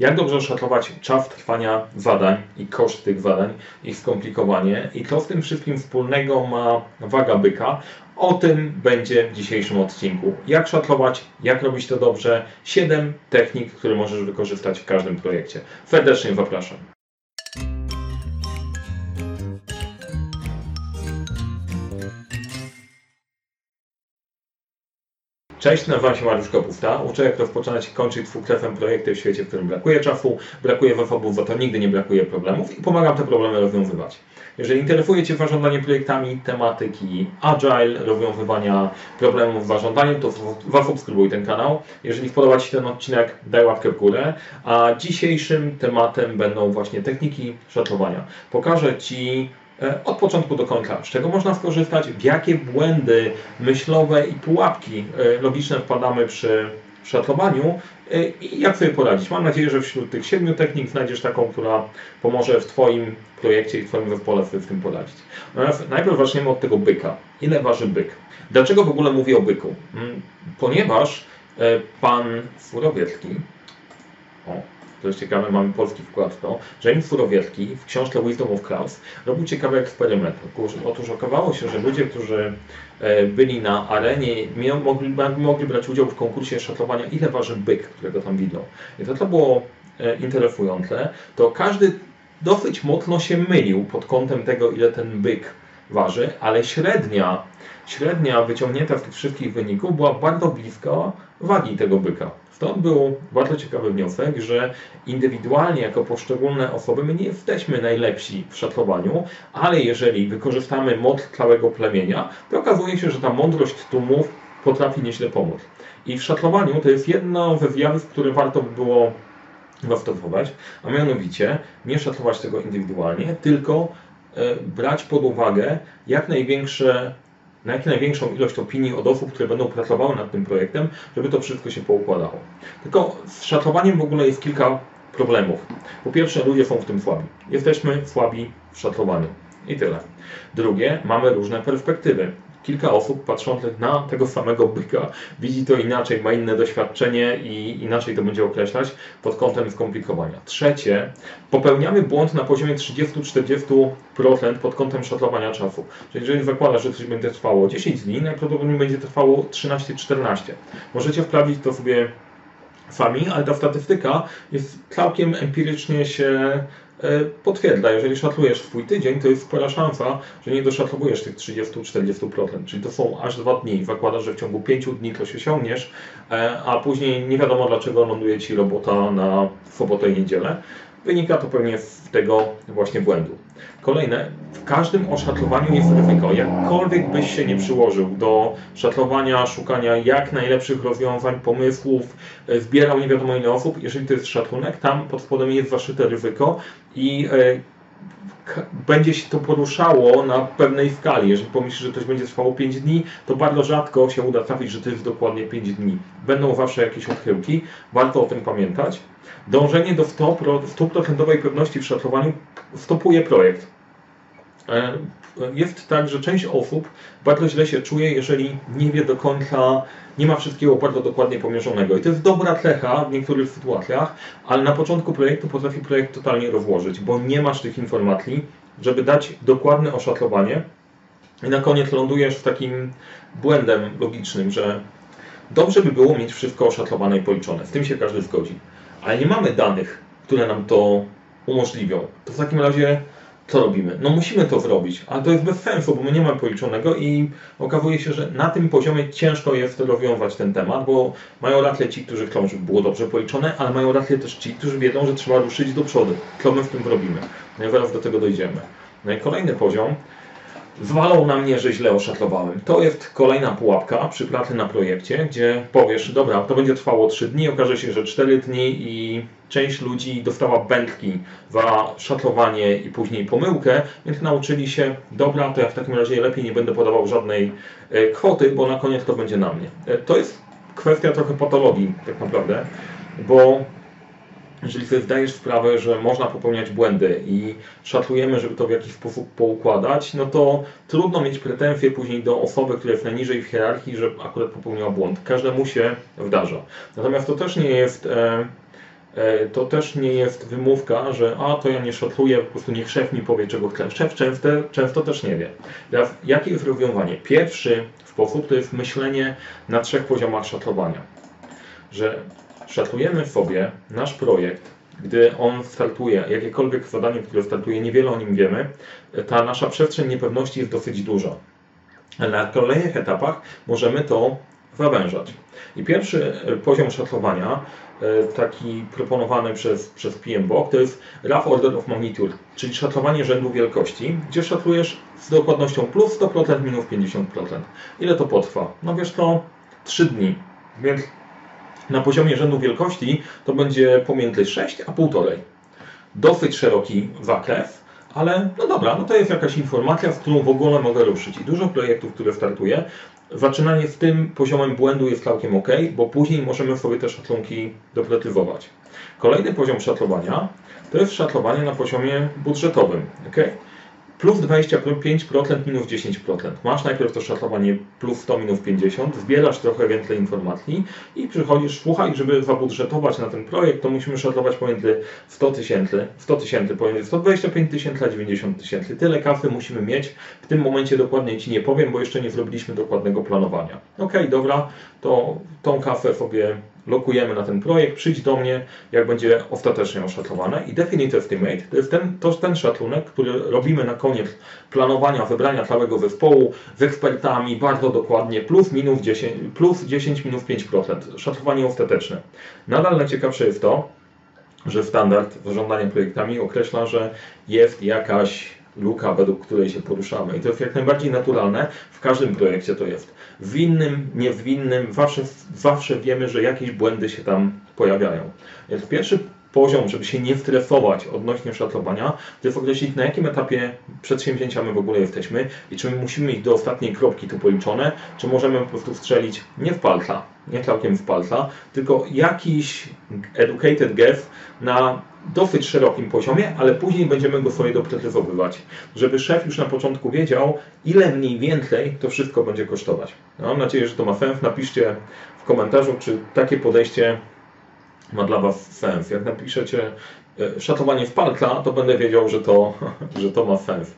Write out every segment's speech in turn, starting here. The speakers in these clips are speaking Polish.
jak dobrze oszacować czas trwania zadań i koszt tych zadań, ich skomplikowanie i co w tym wszystkim wspólnego ma waga byka. O tym będzie w dzisiejszym odcinku. Jak szacować, jak robić to dobrze. 7 technik, które możesz wykorzystać w każdym projekcie. Serdecznie zapraszam. Cześć, nazywam się Mariusz Kopówta. Uczę jak rozpoczynać i kończyć dwukrefem projekty w świecie, w którym brakuje czasu, brakuje zasobów, za to nigdy nie brakuje problemów i pomagam te problemy rozwiązywać. Jeżeli interesuje Cię zarządzanie projektami, tematyki agile, rozwiązywania problemów w zarządzaniu, to zasubskrybuj ten kanał. Jeżeli podoba Ci się ten odcinek, daj łapkę w górę. A dzisiejszym tematem będą właśnie techniki szacowania. Pokażę Ci od początku do końca, z czego można skorzystać, w jakie błędy myślowe i pułapki e, logiczne wpadamy przy szacowaniu e, i jak sobie poradzić. Mam nadzieję, że wśród tych siedmiu technik znajdziesz taką, która pomoże w Twoim projekcie i Twoim zespole w tym poradzić. Natomiast najpierw zaczniemy od tego byka. Ile waży byk? Dlaczego w ogóle mówię o byku? Mm, ponieważ pan Furowiecki, o, to jest ciekawe, mamy polski wkład w to, James Furowiecki w książce Wisdom of Crowds robił ciekawy eksperyment. Otóż okazało się, że ludzie, którzy e, byli na arenie, mogli, mogli brać udział w konkursie szacowania, ile waży byk, którego tam widzą. I to, co było e, interesujące, to każdy dosyć mocno się mylił pod kątem tego, ile ten byk waży, ale średnia, średnia wyciągnięta z tych wszystkich wyników była bardzo bliska wagi tego byka. Stąd był bardzo ciekawy wniosek, że indywidualnie jako poszczególne osoby my nie jesteśmy najlepsi w szacowaniu, ale jeżeli wykorzystamy moc całego plemienia, to okazuje się, że ta mądrość tłumów potrafi nieźle pomóc. I w szacowaniu to jest jedno ze zjawisk, które warto by było zastosować, a mianowicie nie szacować tego indywidualnie, tylko brać pod uwagę jak największe na jak największą ilość opinii od osób, które będą pracowały nad tym projektem, żeby to wszystko się poukładało. Tylko z szacowaniem w ogóle jest kilka problemów. Po pierwsze, ludzie są w tym słabi. Jesteśmy słabi w szacowaniu. I tyle. Drugie, mamy różne perspektywy kilka osób patrzących na tego samego byka widzi to inaczej, ma inne doświadczenie i inaczej to będzie określać pod kątem skomplikowania. Trzecie, popełniamy błąd na poziomie 30-40% pod kątem szacowania czasu. Czyli jeżeli zakładasz, że coś będzie trwało 10 dni, najprawdopodobniej będzie trwało 13-14. Możecie wprawić to sobie sami, ale ta statystyka jest całkiem empirycznie się E, potwierdza, jeżeli szacujesz swój tydzień, to jest spora szansa, że nie doszacowujesz tych 30-40%, czyli to są aż dwa dni. Zakładasz, że w ciągu 5 dni to się osiągniesz, e, a później nie wiadomo dlaczego ląduje Ci robota na sobotę i niedzielę. Wynika to pewnie z tego właśnie błędu. Kolejne, w każdym oszacowaniu jest ryzyko. Jakkolwiek byś się nie przyłożył do szaclowania, szukania jak najlepszych rozwiązań, pomysłów, e, zbierał nie wiadomo ile osób, jeżeli to jest szacunek, tam pod spodem jest zaszyte ryzyko i e, będzie się to poruszało na pewnej skali. Jeżeli pomyślisz, że coś będzie trwało 5 dni, to bardzo rzadko się uda trafić, że to jest dokładnie 5 dni. Będą zawsze jakieś odchyłki, warto o tym pamiętać. Dążenie do 100% pewności w szacowaniu stopuje projekt. Jest tak, że część osób bardzo źle się czuje, jeżeli nie wie do końca, nie ma wszystkiego bardzo dokładnie pomierzonego. I to jest dobra cecha w niektórych sytuacjach, ale na początku projektu potrafi projekt totalnie rozłożyć, bo nie masz tych informacji, żeby dać dokładne oszacowanie. I na koniec lądujesz w takim błędem logicznym, że dobrze by było mieć wszystko oszacowane i policzone. Z tym się każdy zgodzi. Ale nie mamy danych, które nam to umożliwią. To w takim razie co robimy? No musimy to zrobić, ale to jest bez sensu, bo my nie mamy policzonego i okazuje się, że na tym poziomie ciężko jest rozwiązać ten temat, bo mają rację ci, którzy chcą, żeby było dobrze policzone, ale mają rację też ci, którzy wiedzą, że trzeba ruszyć do przodu. Co my w tym robimy? No i zaraz do tego dojdziemy. No i kolejny poziom zwalą na mnie, że źle oszacowałem. To jest kolejna pułapka przy pracy na projekcie, gdzie powiesz, dobra, to będzie trwało 3 dni, okaże się, że 4 dni i część ludzi dostała bętki za szacowanie i później pomyłkę, więc nauczyli się, dobra, to ja w takim razie lepiej nie będę podawał żadnej e, kwoty, bo na koniec to będzie na mnie. E, to jest kwestia trochę patologii tak naprawdę, bo jeżeli sobie zdajesz sprawę, że można popełniać błędy i szacujemy, żeby to w jakiś sposób poukładać, no to trudno mieć pretensje później do osoby, która jest najniżej w hierarchii, że akurat popełniła błąd. Każdemu się wdarza. Natomiast to też nie jest e, e, to też nie jest wymówka, że a to ja nie szatluję, po prostu niech szef mi powie czego chce. Szef często, często też nie wie. Teraz jakie jest rozwiązanie? Pierwszy sposób to jest myślenie na trzech poziomach szatlowania. Że szatlujemy sobie nasz projekt, gdy on startuje, jakiekolwiek zadanie, które startuje, niewiele o nim wiemy, ta nasza przestrzeń niepewności jest dosyć duża. Na kolejnych etapach możemy to zawężać. I pierwszy e, poziom szatlowania, e, taki proponowany przez, przez PMBOK, to jest Rough Order of Magnitude, czyli szatlowanie rzędu wielkości, gdzie szatlujesz z dokładnością plus 100%, minus 50%. Ile to potrwa? No wiesz to 3 dni, więc na poziomie rzędu wielkości to będzie pomiędzy 6 a 1,5. Dosyć szeroki zakres, ale no dobra, no to jest jakaś informacja, z którą w ogóle mogę ruszyć. I dużo projektów, które startuję, zaczynanie z tym poziomem błędu jest całkiem ok, bo później możemy sobie te szacunki doprecyzować. Kolejny poziom szatlowania to jest szatlowanie na poziomie budżetowym. Okay? Plus 25%, minus 10%. Masz najpierw to szacowanie plus 100, minus 50, zbierasz trochę więcej informacji i przychodzisz, słuchaj, żeby zabudżetować na ten projekt, to musimy szacować pomiędzy 100 tysięcy, 100 tysięcy, pomiędzy 125 tysięcy a 90 tysięcy. Tyle kasy musimy mieć. W tym momencie dokładnie Ci nie powiem, bo jeszcze nie zrobiliśmy dokładnego planowania. Ok, dobra, to tą kasę sobie lokujemy na ten projekt, przyjdź do mnie, jak będzie ostatecznie oszatlowane. I Definite Estimate to jest ten, to ten szacunek, który robimy na koniec planowania, wybrania całego zespołu z ekspertami bardzo dokładnie, plus minus 10, plus 10 minus 5%. Szacowanie ostateczne. Nadal najciekawsze jest to, że standard zarządzania projektami określa, że jest jakaś luka, według której się poruszamy. I to jest jak najbardziej naturalne. W każdym projekcie to jest. W innym, nie w innym, zawsze, zawsze wiemy, że jakieś błędy się tam pojawiają. Więc pierwszy poziom, żeby się nie stresować odnośnie szacowania, to jest określić na jakim etapie przedsięwzięcia my w ogóle jesteśmy i czy my musimy iść do ostatniej kropki tu policzone, czy możemy po prostu strzelić nie w palca, nie całkiem w palca, tylko jakiś educated guess na dosyć szerokim poziomie, ale później będziemy go sobie doprecyzowywać, żeby szef już na początku wiedział, ile mniej więcej to wszystko będzie kosztować. No, mam nadzieję, że to ma sens. Napiszcie w komentarzu, czy takie podejście ma dla Was sens. Jak napiszecie e, szatowanie w palca, to będę wiedział, że to, że to ma sens.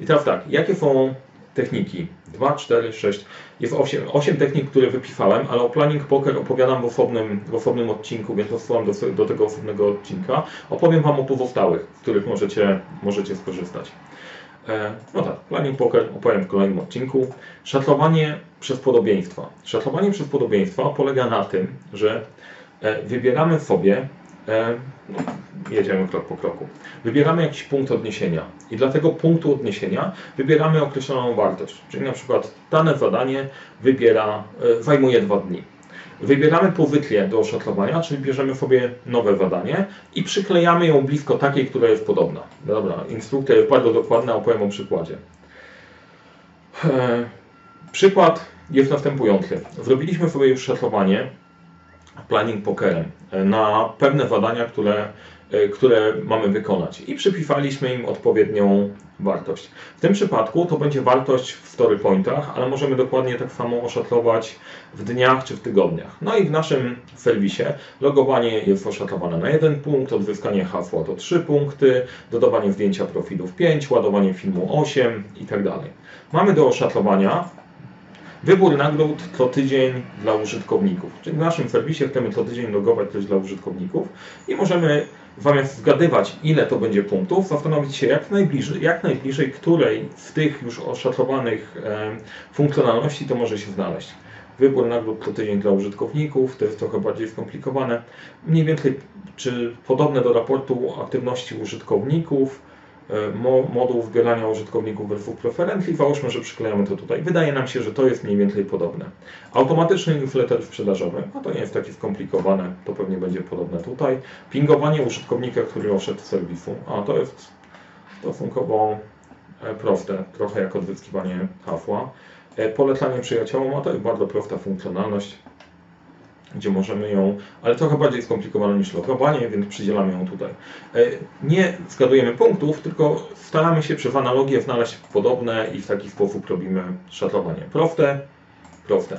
I teraz tak, jakie są techniki? 2, 4, 6. Jest 8, 8 technik, które wypisałem, ale o Planning Poker opowiadam w osobnym, w osobnym odcinku, więc odsyłam do, do tego osobnego odcinka. Opowiem Wam o pozostałych, z których możecie, możecie skorzystać. E, no tak, Planning Poker opowiem w kolejnym odcinku. Szatlowanie przez podobieństwa. Szatlowanie przez podobieństwa polega na tym, że wybieramy sobie, e, no, jedziemy krok po kroku, wybieramy jakiś punkt odniesienia i dla tego punktu odniesienia wybieramy określoną wartość, czyli na przykład dane zadanie wybiera, e, zajmuje dwa dni. Wybieramy pozycję do oszatlowania, czyli bierzemy sobie nowe zadanie i przyklejamy ją blisko takiej, która jest podobna. Dobra, instrukcja jest bardzo dokładna, opowiem o przykładzie. Przykład jest następujący. Zrobiliśmy sobie już szatlowanie planning pokerem na pewne zadania, które, e, które mamy wykonać i przypisaliśmy im odpowiednią wartość. W tym przypadku to będzie wartość w story pointach, ale możemy dokładnie tak samo oszatlować w dniach czy w tygodniach. No i w naszym serwisie logowanie jest oszatlowane na jeden punkt, odzyskanie hasła to 3 punkty, dodawanie zdjęcia profilów 5, ładowanie filmu 8 i tak dalej. Mamy do oszatlowania Wybór nagród co tydzień dla użytkowników. Czyli w naszym serwisie chcemy co tydzień logować coś dla użytkowników i możemy zamiast zgadywać ile to będzie punktów, zastanowić się jak najbliżej, jak najbliżej której z tych już oszacowanych e, funkcjonalności to może się znaleźć. Wybór nagród co tydzień dla użytkowników, to jest trochę bardziej skomplikowane. Mniej więcej czy podobne do raportu aktywności użytkowników, E, moduł wybierania użytkowników versus preferencji. Załóżmy, że przyklejamy to tutaj. Wydaje nam się, że to jest mniej więcej podobne. Automatyczny newsletter sprzedażowy, no to nie jest takie skomplikowane, to pewnie będzie podobne tutaj. Pingowanie użytkownika, który oszedł z serwisu, a to jest stosunkowo e, proste, trochę jak odzyskiwanie hasła. E, polecanie przyjaciołom, a to jest bardzo prosta funkcjonalność gdzie możemy ją, ale trochę bardziej skomplikowane niż logowanie, więc przydzielamy ją tutaj. E, nie zgadujemy punktów, tylko staramy się przez analogię znaleźć podobne i w taki sposób robimy szatowanie. Proste, proste.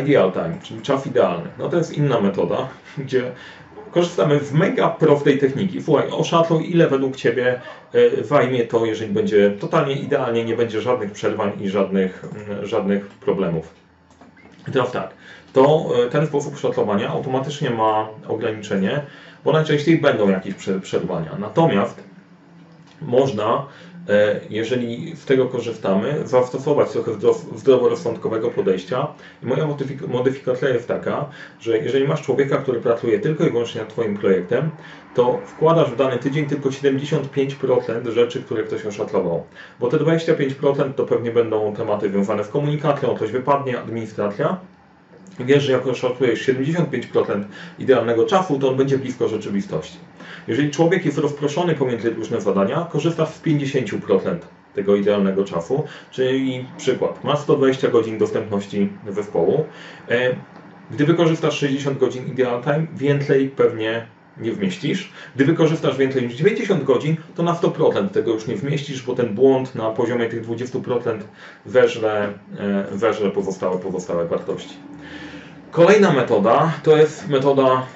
Ideal time, czyli czas idealny. No to jest inna metoda, gdzie korzystamy w mega prostej techniki. Słuchaj, oszatluj ile według Ciebie e, zajmie to, jeżeli będzie totalnie idealnie, nie będzie żadnych przerwań i żadnych, mm, żadnych problemów. I teraz tak, to e, ten sposób szatlowania automatycznie ma ograniczenie, bo najczęściej będą jakieś przerwania. Natomiast można E, jeżeli z tego korzystamy, zastosować trochę zdroworozsądkowego podejścia. I moja modyfikacja jest taka, że jeżeli masz człowieka, który pracuje tylko i wyłącznie nad Twoim projektem, to wkładasz w dany tydzień tylko 75% rzeczy, które ktoś oszatlował. Bo te 25% to pewnie będą tematy związane z komunikacją, coś wypadnie, administracja. Wiesz, że jak oszacujesz 75% idealnego czasu, to on będzie blisko rzeczywistości. Jeżeli człowiek jest rozproszony pomiędzy różne zadania, korzysta z 50% tego idealnego czasu, czyli przykład, masz 120 godzin dostępności zespołu, e, gdy wykorzystasz 60 godzin ideal time, więcej pewnie nie wmieścisz. Gdy wykorzystasz więcej niż 90 godzin, to na 100% tego już nie wmieścisz, bo ten błąd na poziomie tych 20% weżle, e, weżle pozostałe, pozostałe wartości. Kolejna metoda to jest metoda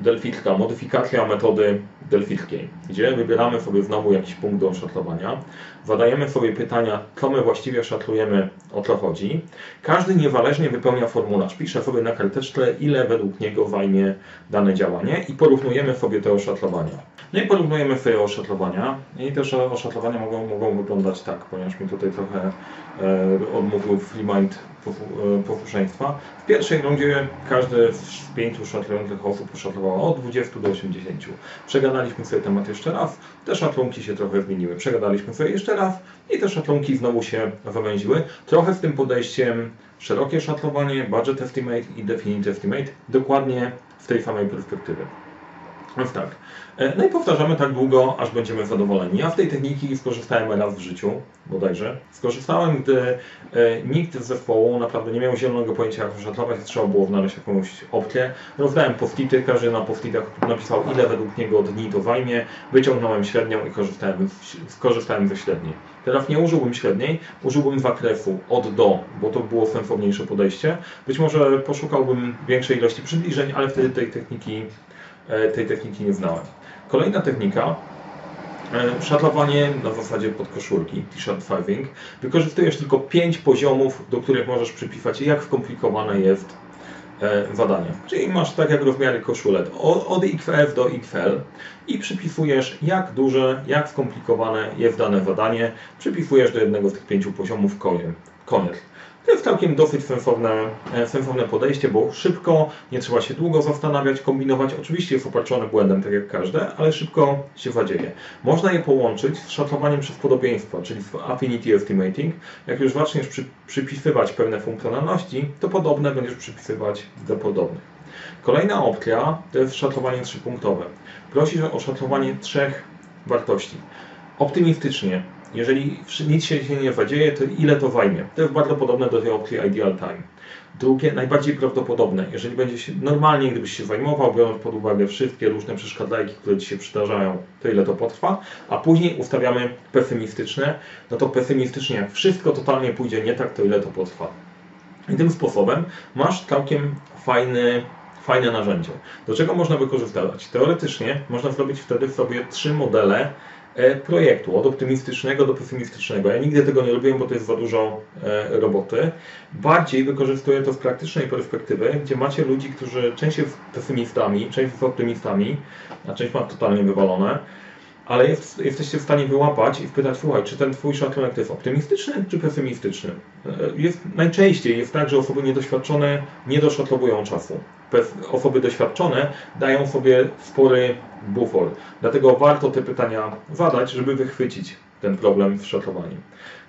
delficka, modyfikacja metody delfickiej, gdzie wybieramy sobie znowu jakiś punkt do szatlowania, zadajemy sobie pytania, co my właściwie szatlujemy, o co chodzi. Każdy niezależnie wypełnia formularz, pisze sobie na karteczce, ile według niego zajmie dane działanie i porównujemy sobie te oszatlowania. No i porównujemy sobie oszatlowania i te oszatlowania mogą, mogą wyglądać tak, ponieważ mi tutaj trochę e, odmówił FreeMind E, posłuszeństwa. W pierwszej rundzie każdy z pięciu szatlujących osób szatlowało od 20 do 80. Przegadaliśmy sobie temat jeszcze raz, te szatlunki się trochę zmieniły. Przegadaliśmy sobie jeszcze raz i te szatlunki znowu się zawęziły. Trochę z tym podejściem szerokie szatlowanie, budget estimate i definite estimate, dokładnie w tej samej perspektywie. Więc tak. E, no i powtarzamy tak długo, aż będziemy zadowoleni. Ja w tej techniki skorzystałem raz w życiu, bodajże. Skorzystałem, gdy e, nikt z zespołu naprawdę nie miał zielonego pojęcia, jak szatlować, trzeba było znaleźć jakąś opcję. Rozdałem poftity, każdy na poftitach napisał, ile według niego dni to zajmie, wyciągnąłem średnią i korzystałem, skorzystałem ze średniej. Teraz nie użyłbym średniej, użyłbym zakresu od do, bo to było sensowniejsze podejście. Być może poszukałbym większej ilości przybliżeń, ale wtedy tej techniki tej techniki nie znałem. Kolejna technika e, Szatlowanie na zasadzie podkoszulki, t-shirt fiving. Wykorzystujesz tylko 5 poziomów, do których możesz przypisać, jak skomplikowane jest e, zadanie. Czyli masz tak jak rozmiary koszulek od XF do XL i przypisujesz jak duże, jak skomplikowane jest dane zadanie. Przypisujesz do jednego z tych pięciu poziomów koniec. To jest całkiem dosyć sensowne, e, sensowne podejście, bo szybko, nie trzeba się długo zastanawiać, kombinować. Oczywiście jest obarczone błędem, tak jak każde, ale szybko się zadzieje. Można je połączyć z szatlowaniem przez podobieństwo, czyli z affinity estimating. Jak już zaczniesz przy, przypisywać pewne funkcjonalności, to podobne będziesz przypisywać do podobnych. Kolejna opcja to jest szatlowanie trzypunktowe. Prosisz o szatlowanie trzech wartości. Optymistycznie jeżeli nic się nie zadzieje, to ile to zajmie? To jest bardzo podobne do tej opcji ideal time. Drugie, najbardziej prawdopodobne, jeżeli będzie się normalnie, gdybyś się zajmował, biorąc pod uwagę wszystkie różne przeszkadzajki, które Ci się przydarzają, to ile to potrwa, a później ustawiamy pesymistyczne, no to pesymistycznie, jak wszystko totalnie pójdzie nie tak, to ile to potrwa. I tym sposobem masz całkiem fajny, fajne narzędzie. Do czego można wykorzystywać? Teoretycznie można zrobić wtedy sobie trzy modele projektu, od optymistycznego do pesymistycznego. Ja nigdy tego nie robiłem, bo to jest za dużo e, roboty. Bardziej wykorzystuję to z praktycznej perspektywy, gdzie macie ludzi, którzy część jest pesymistami, część jest optymistami, a część ma totalnie wywalone ale jest, jesteście w stanie wyłapać i wpytać, słuchaj, czy ten twój szacunek to jest optymistyczny czy pesymistyczny? E, jest, najczęściej jest tak, że osoby niedoświadczone nie doszatlowują czasu. Osoby doświadczone dają sobie spory bufor. Dlatego warto te pytania zadać, żeby wychwycić ten problem w szatlowaniu.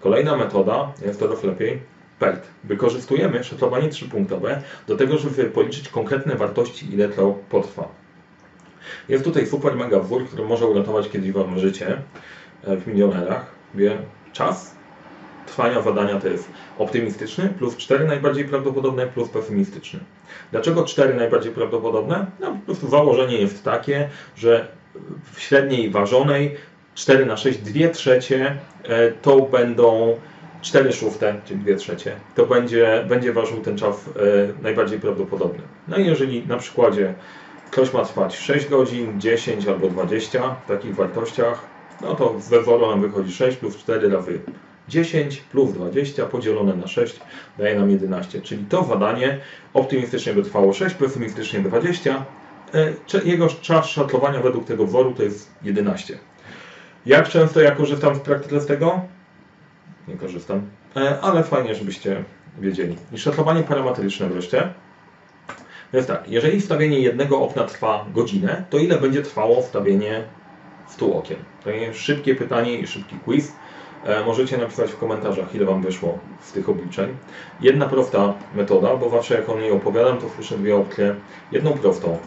Kolejna metoda, jest teraz lepiej, PERT. Wykorzystujemy szatlowanie trzypunktowe do tego, żeby policzyć konkretne wartości, ile to potrwa. Jest tutaj super mega wór, który może uratować kiedyś Wam życie e, w milionerach. Wie, czas trwania zadania to jest optymistyczny plus 4 najbardziej prawdopodobne plus pesymistyczny. Dlaczego 4 najbardziej prawdopodobne? No po prostu założenie jest takie, że w średniej ważonej 4 na 6, 2 trzecie e, to będą 4 szóste, czyli 2 trzecie, to będzie, będzie ważył ten czas e, najbardziej prawdopodobny. No i jeżeli na przykładzie ktoś ma trwać 6 godzin, 10 albo 20 w takich wartościach, no to we WORO nam wychodzi 6 plus 4 razy 10 plus 20 podzielone na 6 daje nam 11. Czyli to zadanie optymistycznie by trwało 6, pesymistycznie 20. E, Jego czas szatlowania według tego woru to jest 11. Jak często ja korzystam w praktyce z tego? Nie korzystam, E, ale fajnie, żebyście wiedzieli. I szatlowanie parametryczne wreszcie. Więc tak, jeżeli wstawienie jednego okna trwa godzinę, to ile będzie trwało wstawienie 100 okien? To jest szybkie pytanie i szybki quiz. E, Możecie napisać w komentarzach, ile Wam wyszło z tych obliczeń. Jedna prosta metoda, bo zawsze jak o niej opowiadam, to słyszę dwie opcje. Jedną prostą.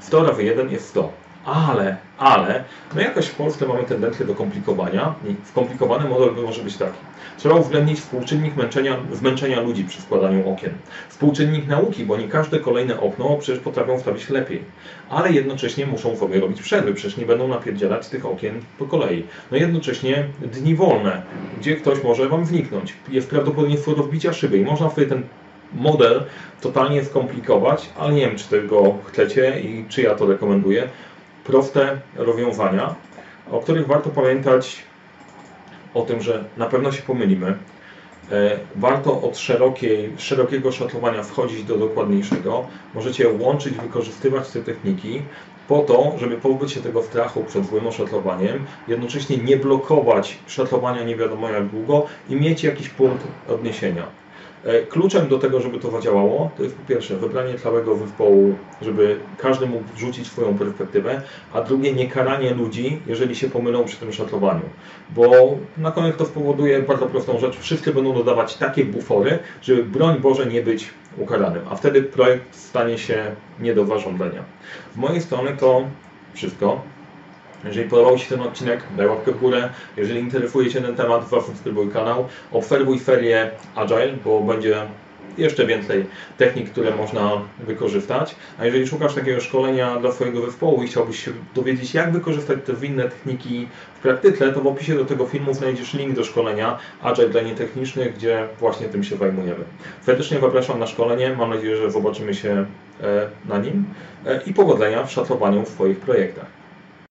100 razy 1 jest 100. Ale, ale, no jakoś w Polsce mamy tendencję do komplikowania skomplikowany model może być taki. Trzeba uwzględnić współczynnik męczenia, zmęczenia ludzi przy składaniu okien. Współczynnik nauki, bo nie każde kolejne okno przecież potrafią wstawić lepiej. Ale jednocześnie muszą sobie robić przerwy, przecież nie będą napierdzielać tych okien po kolei. No jednocześnie dni wolne, gdzie ktoś może Wam wniknąć. Jest prawdopodobieństwo do wbicia szyby i można sobie ten model totalnie skomplikować, ale nie wiem, czy tego chcecie i czy ja to rekomenduję. Proste rozwiązania, o których warto pamiętać o tym, że na pewno się pomylimy. E, Warto od szerokiej, szerokiego szatlowania wchodzić do dokładniejszego. Możecie łączyć, wykorzystywać te techniki po to, żeby pozbyć się tego strachu przed złym oszatlowaniem, jednocześnie nie blokować szatlowania nie wiadomo jak długo i mieć jakiś punkt odniesienia. E, Kluczem do tego, żeby to zadziałało, to jest po pierwsze wybranie całego zespołu, żeby każdy mógł wrzucić swoją perspektywę, a drugie nie karanie ludzi, jeżeli się pomylą przy tym szatlowaniu. Bo na koniec to spowoduje bardzo prostą rzecz. Wszyscy będą dodawać takie bufory, żeby broń Boże nie być ukaranym, a wtedy projekt stanie się nie do zarządzania. Z mojej strony to wszystko. Jeżeli podobał Ci ten odcinek, daj łapkę w górę. Jeżeli interesuje Cię ten temat, zasubskrybuj kanał. Obserwuj ferię Agile, bo będzie jeszcze więcej technik, które można wykorzystać. A jeżeli szukasz takiego szkolenia dla swojego zespołu i chciałbyś się dowiedzieć, jak wykorzystać te inne techniki w praktyce, to w opisie do tego filmu znajdziesz link do szkolenia Agile dla nietechnicznych, gdzie właśnie tym się zajmujemy. Serdecznie zapraszam na szkolenie. Mam nadzieję, że zobaczymy się e, na nim e, i powodzenia w szatlowaniu w swoich projektach.